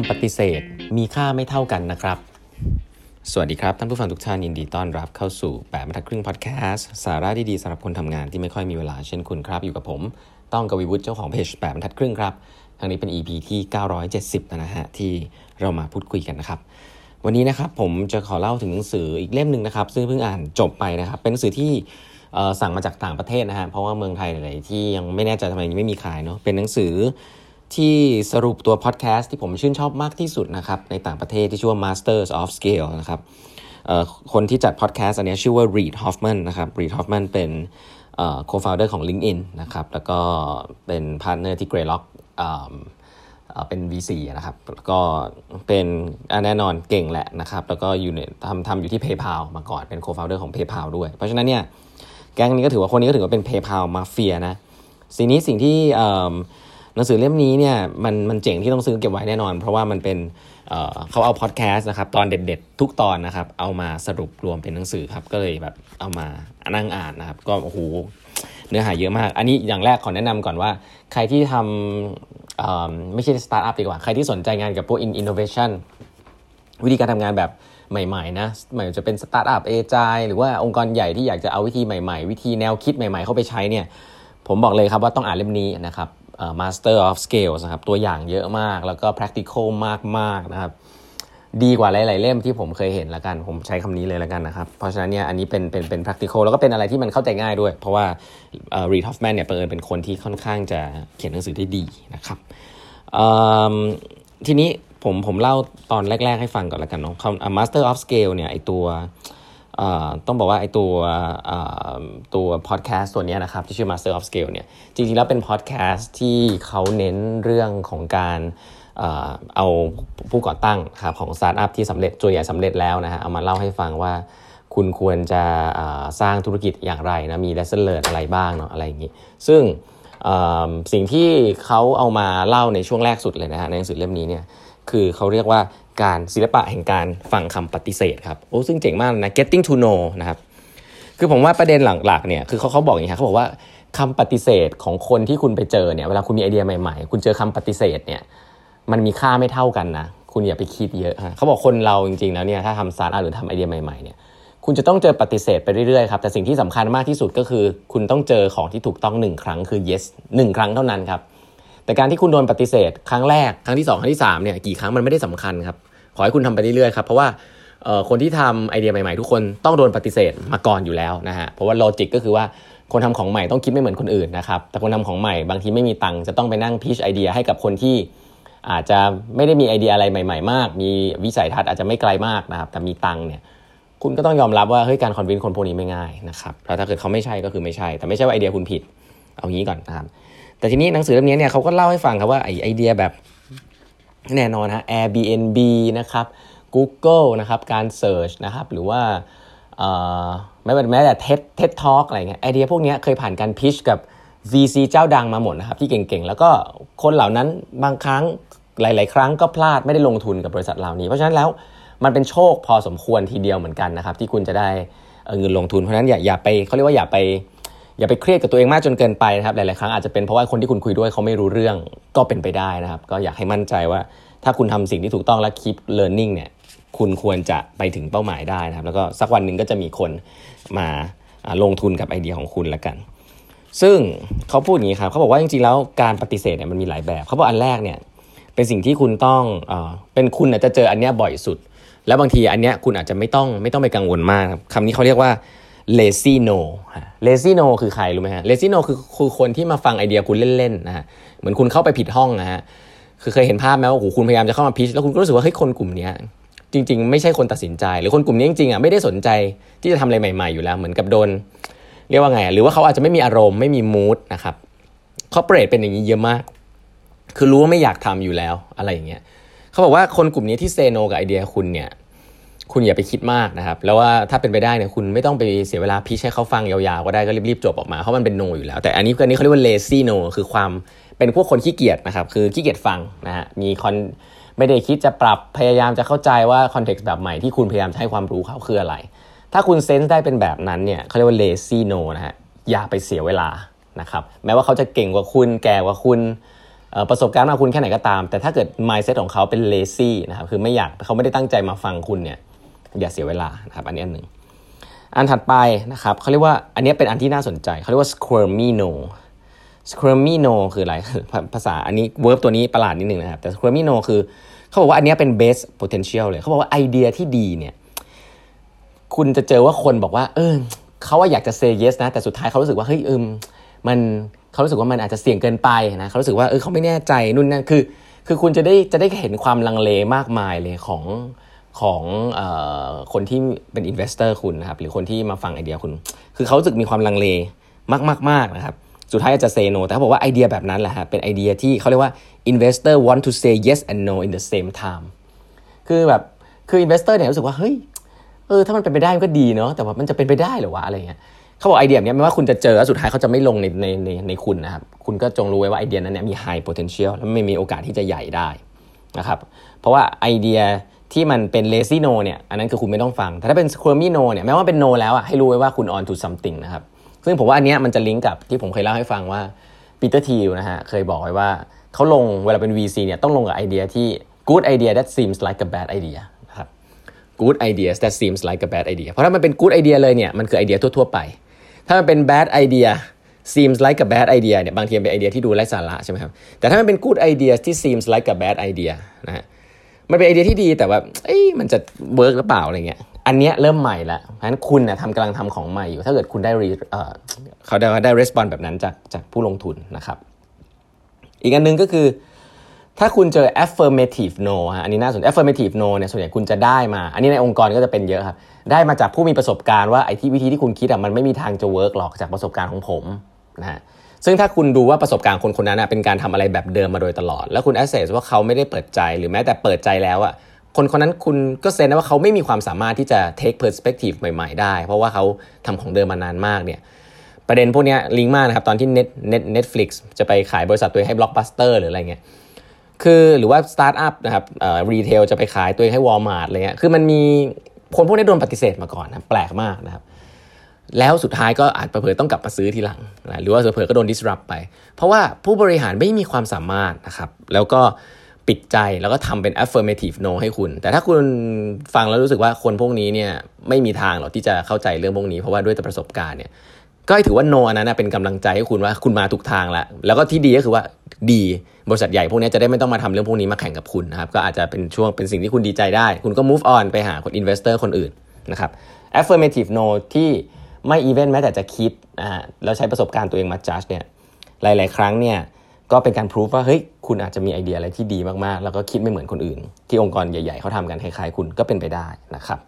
ำปฏิเสธมีค่าไม่เท่ากันนะครับ สวัสดีครับ ท่านผู้ฟังทุกท่านยินดีต้อนรับเข้าสู่แปดบรรทัดครึ่งพอดแคสต์สาระดีๆสำหรับคนทำงานที่ไม่ค่อยมีเวลาเช่นคุณครับ อยู่กับผม ต้องกวีวุฒิเจ้าของเพจแปดบรรทัดครึ่งครับทางนี้เป็น EP ที่ 970นะฮะที่เรามาพูดคุยกันนะครับ วันนี้นะครับผมจะขอเล่าถึงหนังสืออีกเล่มหนึ่งนะครับ ซึ่งเพิ่งอ่านจบไปนะครับ เป็นหนังสือที่สั่งมาจากต่างประเทศนะฮะเพราะว่าเมืองไทยหลายที่ยังไม่แน่ใจทำไมไม่มีขายเนาะเป็นหนังสือ ที่สรุปตัวพอดแคสต์ที่ผมชื่นชอบมากที่สุดนะครับในต่างประเทศที่ชื่อว่า Masters of Scale นะครับคนที่จัดพอดแคสต์อันนี้ชื่อว่า Reid Hoffman นะครับ Reid Hoffman เป็น co-founder ของ LinkedIn นะครับแล้วก็เป็น partner ที่ Greylock เป็น VC นะครับก็เป็นแน่นอนเก่งแหละนะครับแล้วก็อยู่ในทำทำอยู่ที่ PayPal มาก่อนเป็น co-founder ของ PayPal ด้วย เพราะฉะนั้นเนี่ยแก๊งนี้ก็ถือว่าคนนี้ก็ถือว่าเป็น PayPal มาเฟียนะสิ่งนี้สิ่งที่ หนังสือเล่มนี้เนี่ยมันมันเจ๋งที่ต้องซื้อเก็บไว้แน่นอน เพราะว่ามันเป็นเขาเอาพอดแคสต์นะครับตอนเด็ดๆ ทุกตอนนะครับ เอามาสรุปรวมเป็นหนังสือครับก็เลยแบบเอามานั่งอ่านนะครับ ก็โอ้โหเนื้อหาเยอะมาก อันนี้อย่างแรกขอแนะนำก่อนว่า ใครที่ทำไม่ใช่สตาร์ทอัพดีกว่า ใครที่สนใจงานกับพวกอินโนเวชันวิธีการทำงานแบบใหม่ๆนะไม่จะเป็นสตาร์ทอัพ agile หรือว่าองค์กรใหญ่ที่อยากจะเอาวิธีใหม่ๆ วิธีแนวคิดใหม่ๆ เข้าไปใช้เนี่ยผมบอกเลยครับว่าต้องอ่านเล่มนี้นะครับ Master of Scales นะครับ ตัวอย่างเยอะมากแล้วก็ practical มากๆนะครับ ดีกว่าหลาย ๆ เล่มที่ผมเคยเห็นละกัน ผมใช้คำนี้เลยละกันนะครับ เพราะฉะนั้นเนี่ยอันนี้เป็นเป็นเป็น practical แล้วก็เป็นอะไรที่มันเข้าใจง่ายด้วย เพราะว่า Reed Hoffman เนี่ยเปิดเป็นคนที่ค่อนข้างจะเขียนหนังสือได้ดีนะครับทีนี้ผมผมเล่าตอนแรก ๆ ให้ฟังก่อนละกันเนาะ Master of Scale เนี่ยไอตัว ต้องบอกว่าไอตัวตัวพอดแคสต์ตัวนี้นะครับที่ชื่อ Masters of Scale เนี่ยจริงๆแล้วเป็นพอดแคสต์ที่เขาเน้นเรื่องของการเอาผู้ก่อตั้งครับของสตาร์ทอัพที่สำเร็จตัวใหญ่สำเร็จแล้วนะฮะเอามาเล่าให้ฟังว่าคุณควรจะสร้างธุรกิจอย่างไรนะมี lesson learn อะไรบ้างเนาะอะไรอย่างนี้ ซึ่งสิ่งที่เขาเอามาเล่าในช่วงแรกสุดเลยนะฮะในหนังสือเล่มนี้เนี่ย คือเขาเรียกว่าการศิลปะแห่งการฟังคำปฏิเสธครับโอ้ซึ่งเจ๋งมากนะ getting to know นะครับคือผมว่าประเด็นหลักๆเนี่ยคือเขาเขาบอกอย่างนี้ครับเขาบอกว่าคำปฏิเสธของคนที่คุณไปเจอเนี่ยเวลาคุณมีไอเดียใหม่ๆ คุณเจอคำปฏิเสธเนี่ยมันมีค่าไม่เท่ากันนะคุณอย่าไปคิดเยอะฮะเขาบอกคนเราจริงๆแล้วเนี่ยถ้าทำสตาร์ทอัพหรือทำไอเดียใหม่ๆเนี่ยคุณจะต้องเจอปฏิเสธไปเรื่อยๆครับแต่สิ่งที่สำคัญมากที่สุดก็คือ คุณต้องเจอของที่ถูกต้องหนึ่งครั้งคือ yes หนึ่งครั้งเท่านั้นครับ แต่การที่คุณโดนปฏิเสธ ครั้งแรกครั้งที่ 2 ครั้งที่3เนี่ยกี่ครั้งมันไม่ได้สำคัญครับขอให้คุณทำไปเรื่อยๆครับเพราะว่าคนที่ทำไอเดียใหม่ๆ ทุกคนต้องโดนปฏิเสธมาก่อนอยู่แล้วนะฮะเพราะว่า logic ก็คือว่าคนทำของใหม่ต้องคิดไม่เหมือนคนอื่นนะครับแต่คนทำของใหม่บางทีไม่มีตังค์จะต้องไปนั่ง pitch ไอเดียให้กับคนที่อาจจะไม่ได้มีไอเดียอะไรใหม่ ๆ มาก มีวิสัยทัศน์อาจจะไม่ไกลมากนะครับ แต่มีตังค์เนี่ย คุณก็ต้องยอมรับว่าเฮ้ยการ convince คนพวกนี้ไม่ง่ายนะครับแล้วถ้าเกิดเขาไม่ใช่ก็คือไม่ใช่ แต่ไม่ใช่ว่าไอเดียคุณผิด เอางี้ก่อนนะครับ แต่ทีนี้หนังสือเล่มนี้เนี่ยเขาก็เล่าให้ฟังครับว่าไอไอเดียแบบแน่นอนฮะ Airbnb นะครับ Google นะครับการ Search นะครับหรือว่าไม่แม้แต่เท็ดเท็ดทอล์กอะไรเงี้ยไอเดียพวกนี้เคยผ่านการพิชกับ VC เจ้าดังมาหมดนะครับที่เก่งๆ แล้วก็คนเหล่านั้นบางครั้งหลาย ๆ ครั้งก็พลาดไม่ได้ลงทุนกับบริษัทเหล่านี้ เพราะฉะนั้นแล้วมันเป็นโชคพอสมควรทีเดียวเหมือนกันนะครับที่คุณจะได้เงินลงทุนเพราะฉะนั้นอย่าอย่าไปเขาเรียกว่าอย่าไป อย่าไปเครียดกับตัวเองมากจนเกินไปนะครับหลาย ๆ ครั้งอาจจะเป็นเพราะว่าคนที่คุณคุยด้วยเขาไม่รู้เรื่องก็เป็นไปได้นะครับ ก็อยากให้มั่นใจว่า ถ้าคุณทำสิ่งที่ถูกต้องและ keep learning เนี่ยคุณควรจะไปถึงเป้าหมายได้นะครับ แล้วก็สักวันหนึ่งก็จะมีคนมาลงทุนกับไอเดียของคุณละกัน ซึ่งเขาพูดอย่างนี้ครับเขาบอกว่าจริง ๆ แล้วการปฏิเสธเนี่ยมันมีหลายแบบเขาบอกอันแรกเนี่ยเป็นสิ่งที่คุณต้องเอเป็นคุณอาจจะเจออันเนี้ยบ่อยสุด แล้วบางทีอันเนี้ยคุณอาจจะไม่ต้องไม่ต้องไปกังวลมากคำนี้เขาเรียกว่า lazy no lazy no คือใครรู้ไหมฮะ lazy no คือคือคนที่มาฟังไอเดียคุณเล่นๆนะฮะเหมือนคุณเข้าไปผิดห้องนะฮะคือเคยเห็นภาพไหมว่าโอ้โหคุณพยายามจะเข้ามาพิชแล้วคุณก็รู้สึกว่าเฮ้ยคนกลุ่มนี้จริง ๆ ไม่ใช่คนตัดสินใจ หรือคนกลุ่มนี้จริงๆอะไม่ได้สนใจที่จะทำอะไรใหม่ ๆอยู่แล้ว เหมือนกับโดน เรียกว่าไงหรือว่าเขาอาจจะไม่มีอารมณ์ไม่มีมูดนะครับคอร์เปรสเป็นอย่างนี้เยอะมาก คือรู้ว่าไม่อยากทำอยู่แล้วอะไรอย่างเงี้ยเขาบอกว่าคนกลุ่มนี้ที่เซโนกับไอเดียคุณเนี่ย คุณอย่าไปคิดมากนะครับ แล้วว่าถ้าเป็นไปได้เนี่ยคุณไม่ต้องไปเสียเวลาพิชให้เขาฟังยาวๆก็ได้ก็รีบๆจบออกมาเพราะมันเป็นโนอยู่แล้ว แต่อันนี้อันนี้เขาเรียกว่า lazy no คือความเป็นพวกคนขี้เกียจนะครับคือขี้เกียจฟังนะฮะมีคอนไม่ได้คิดจะปรับพยายามจะเข้าใจว่าคอนเท็กซ์แบบใหม่ที่คุณพยายามให้ความรู้เขาคืออะไร ถ้าคุณเซนส์ได้เป็นแบบนั้นเนี่ยเขาเรียกว่า lazy no นะฮะอย่าไปเสียเวลานะครับแม้ว่าเขาจะเก่งกว่าคุณแก่กว่าคุณประสบการณ์มาคุณแค่ไหนก็ตาม แต่ถ้าเกิด mindset ของเขาเป็น lazy นะครับคือไม่อยากเขาไม่ได้ตั้งใจมาฟังคุณเนี่ย อย่าเสียเวลานะครับอันนี้อันหนึ่งอันถัดไปนะครับเขาเรียกว่าอันนี้เป็นอันที่น่าสนใจเขาเรียกว่า squirmino squirmino คืออะไรภาษาอันนี้ verb ตัวนี้ประหลาดนิดหนึ่งนะครับแต่ squirmino คือเขาบอกว่าอันนี้เป็น base potential เลยเขาบอกว่าไอเดียที่ดีเนี่ยคุณจะเจอว่าคนบอกว่า เออเขาว่าอยากจะ say yes นะแต่สุดท้ายเขารู้สึกว่าเฮ้ยเออมันเขารู้สึกว่ามันอาจจะเสี่ยงเกินไปนะเขารู้สึกว่าเออเขาไม่แน่ใจนู่นนั่นคือ คือคุณจะได้จะได้เห็นความลังเลมากมายเลยของ ของอคนที่เป็น investor คุณนะครับหรือคนที่มาฟังไอเดียคุณ คือเขารู้สึกมีความลังเลมากๆๆนะครับสุดท้ายอาจจะ say no แต่เขาบอกว่าไอเดียแบบนั้นแหละฮะเป็นไอเดียที่เขาเรียกว่า investor want to say yes and no in the same time คือแบบคือ investor เนี่ยรู้สึกว่าเฮ้ยเออถ้ามันเป็นไปได้มันก็ดีเนาะแต่ว่ามันจะเป็นไปได้หรอวะอะไรเงี้ยเขาบอกไอเดียนี้ไม่ว่าคุณจะเจอแล้วสุดท้ายเขาจะไม่ลงในในในในคุณนะครับคุณก็จงรู้ไว้ว่าไอเดียนั้นเนี่ยมี high potential และมันมีโอกาสที่จะใหญ่ได้นะครับเพราะว่าไอเดีย ที่มันเป็น lazy no เนี่ยอันนั้นคือคุณไม่ต้องฟัง แต่ถ้าเป็น squirmy no เนี่ยแม้ว่าเป็น no แล้วอะให้รู้ไว้ว่าคุณ on to something นะครับซึ่งผมว่าอันเนี้ยมันจะลิงก์กับที่ผมเคยเล่าให้ฟังว่า Peter Thiel นะฮะเคยบอกไว้ว่าเขาลงเวลาเป็น VC เนี่ยต้องลงกับไอเดียที่ good idea that seems like a bad idea นะครับ good ideas that seems like a bad idea เพราะถ้ามันเป็น good idea เลยเนี่ยมันคือไอเดียทั่วๆไป ถ้ามันเป็น bad idea seems like a bad idea เนี่ยบางทีเป็นไอเดียที่ดูไร้สาระใช่ไหมครับแต่ถ้ามันเป็น good idea ที่ seems like a bad idea นะฮะ มันเป็นไอเดียที่ดีแต่ว่าเอ้ยมันจะเวิร์กหรือเปล่าอะไรเงี้ยอันเนี้ยเริ่มใหม่ละเพราะฉะนั้นคุณนะทำกำลังทำของใหม่อยู่ ถ้าเกิดคุณได้รีเขาได้ได้รีสปอนแบบนั้นจากจากผู้ลงทุนนะครับ อีกอันนึงก็คือ ถ้าคุณเจอ affirmative no ฮะอันนี้น่าสน affirmative no เนี่ยส่วนใหญ่คุณจะได้มา อันนี้ในองค์กรก็จะเป็นเยอะครับได้มาจากผู้มีประสบการณ์ว่าไอ้ที่วิธีที่คุณคิดอะมันไม่มีทางจะเวิร์กหรอกจากประสบการณ์ของผมนะฮะ ซึ่งถ้าคุณดูว่าประสบการณ์คนคนนั้นเป็นการทำอะไรแบบเดิมมาโดยตลอด แล้วคุณ assess ว่าเขาไม่ได้เปิดใจหรือแม้แต่เปิดใจแล้วอะคนคนนั้นคุณก็เซนนะว่าเขาไม่มีความสามารถที่จะ take perspective ใหม่ ๆ ได้ เพราะว่าเขาทำของเดิมมานานมากเนี่ยประเด็นพวกนี้ลิงก์มากนะครับ ตอนที่ Net Net Netflix จะไปขายบริษัทตัวเองให้ Blockbuster หรืออะไรเงี้ยคือหรือว่าสตาร์ทอัพนะครับเอ่อ retail จะไปขายตัวเองให้ Walmart อะไรเงี้ยคือมันมีคนพวกนี้โดนปฏิเสธมาก่อนนะแปลกมากนะครับ แล้วสุดท้ายก็อาจเผลอต้องกลับมาซื้อทีหลังนะหรือว่าเผลอก็โดน disrupt ไป เพราะว่าผู้บริหารไม่มีความสามารถนะครับ แล้วก็ปิดใจแล้วก็ทำเป็น affirmative no ให้คุณ แต่ถ้าคุณฟังแล้วรู้สึกว่าคนพวกนี้เนี่ยไม่มีทางหรอกที่จะเข้าใจเรื่องพวกนี้ เพราะว่าด้วยแต่ประสบการณ์เนี่ยก็ถือว่า no อันนั้นเป็นกำลังใจให้คุณว่าคุณมาถูกทางแล้ว แล้วก็ที่ดีก็คือว่าดีบริษัทใหญ่พวกนี้จะได้ไม่ต้องมาทำเรื่องพวกนี้มาแข่งกับคุณนะครับก็อาจจะเป็นช่วงเป็นสิ่งที่คุณดีใจได้ คุณก็ move on ไปหาคน investor คนอื่นนะครับ affirmative no ที่ ไม่ even แม้แต่จะคิดนะฮะแล้วใช้ประสบการณ์ตัวเองมา judge เนี่ยหลาย ๆ ครั้งเนี่ยก็เป็นการพิสูจว่าเฮ้ยคุณอาจจะมีไอเดียอะไรที่ดีมากๆ แล้วก็คิดไม่เหมือนคนอื่น ที่องค์กรใหญ่ ๆเขาทำกันคล้ายๆคุณก็เป็นไปได้นะครับ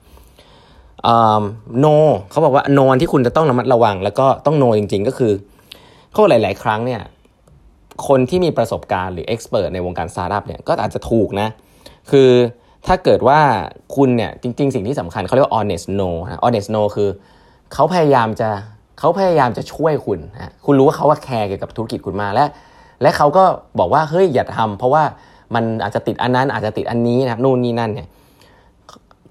no เขาบอกว่า no ที่คุณจะต้องระมัดระวัง แล้วก็ต้อง no จริง ๆ ก็คือเขาหลาย ๆ ครั้งเนี่ยคนที่มีประสบการณ์หรือ expert ในวงการสตาร์ทอัพเนี่ยก็อาจจะถูกนะ คือถ้าเกิดว่าคุณเนี่ยจริง ๆ สิ่งที่สำคัญเขาเรียกว่า honest no honest no คือ เขาพยายามจะเขาพยายามจะช่วยคุณนะคุณรู้ว่าเขาว่าแคร์เกี่ยวกับธุรกิจคุณมาและและเขาก็บอกว่าเฮ้ยอย่าทำเพราะว่ามันอาจจะติดอันนั้นอาจจะติดอันนี้นะครับนู่นนี่นั่นเนี่ย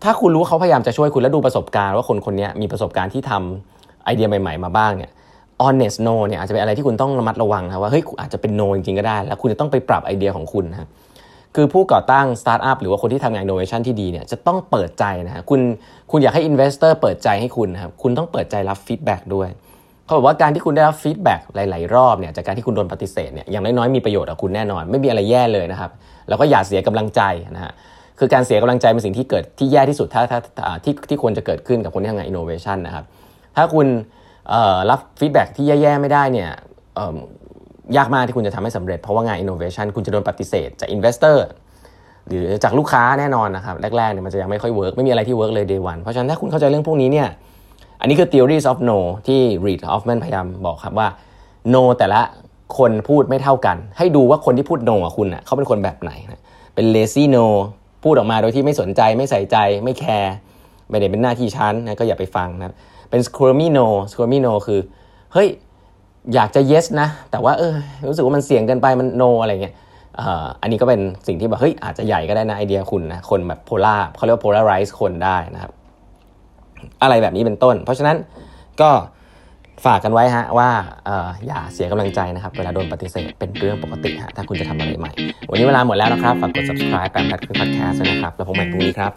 ถ้าคุณรู้เขาพยายามจะช่วยคุณแล้วดูประสบการณ์ว่าคนคนนี้มีประสบการณ์ที่ทำไอเดียใหม่ ๆ มาบ้างเนี่ย honest no เนี่ยอาจจะเป็นอะไรที่คุณต้องระมัดระวังนะว่าเฮ้ยอาจจะเป็น no จริงๆก็ได้ แล้วคุณจะต้องไปปรับไอเดียของคุณนะ คือผู้ก่อตั้งสตาร์ทอัพหรือว่าคนที่ทำงานอินโนเวชันที่ดีเนี่ยจะต้องเปิดใจนะคุณคุณอยากให้ investor เปิดใจให้คุณนะครับคุณต้องเปิดใจรับฟีดแบ็กด้วยเขาบอกว่าการที่คุณได้รับฟีดแบ็กหลาย ๆ รอบเนี่ยจากการที่คุณโดนปฏิเสธเนี่ยอย่างน้อย ๆ มีประโยชน์กับคุณแน่นอน ไม่มีอะไรแย่เลยนะครับแล้วก็อย่าเสียกำลังใจนะฮะคือการเสียกำลังใจเป็นสิ่งที่เกิดที่แย่ที่สุดถ้าถ้าที่ที่ควรจะเกิดขึ้นกับคนที่ทำงานอินโนเวชันนะครับถ้าคุณรับฟีดแบ็กที่แย่ ๆ ไม่ได้เนี่ย ยากมากที่คุณจะทำให้สำเร็จเพราะว่างานอินโนเวชันคุณจะโดนปฏิเสธจาก investor หรือจากลูกค้าแน่นอนนะครับ แรกๆเนี่ยมันจะยังไม่ค่อยเวิร์กไม่มีอะไรที่เวิร์กเลย day one เพราะฉะนั้นถ้าคุณเข้าใจเรื่องพวกนี้เนี่ยอันนี้คือ theories of no ที่ Reid Hoffman พยายามบอกครับว่า no แต่ละคนพูดไม่เท่ากัน ให้ดูว่าคนที่พูด no กับคุณอะเขาเป็นคนแบบไหนนะเป็น lazy no พูดออกมาโดยที่ไม่สนใจไม่ใส่ใจไม่แคร์ไม่ได้เป็นหน้าที่ชั้นนะก็อย่าไปฟังนะเป็น squirmy no squirmy no คือเฮ้ย อยากจะ yes นะ แต่ว่าเออรู้สึกว่ามันเสี่ยงเกินไปมัน no อะไรเงี้ยอันนี้ก็เป็นสิ่งที่แบบเฮ้ยอาจจะใหญ่ก็ได้นะไอเดียคุณนะคนแบบโพล่าเขาเรียกว่า polarize คนได้นะครับ อะไรแบบนี้เป็นต้น เพราะฉะนั้นก็ฝากกันไว้ฮะว่าอออย่าเสียกำลังใจนะครับ เวลาโดนปฏิเสธเป็นเรื่องปกติฮะถ้าคุณจะทำอะไรใหม่ วันนี้เวลาหมดแล้วนะครับ ฝากกด subscribe แปมแพทคือ podcast ด้วยนะครับ แล้วพบกันพรุ่งนี้ครับ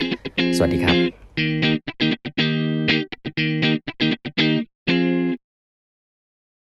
สวัสดีครับ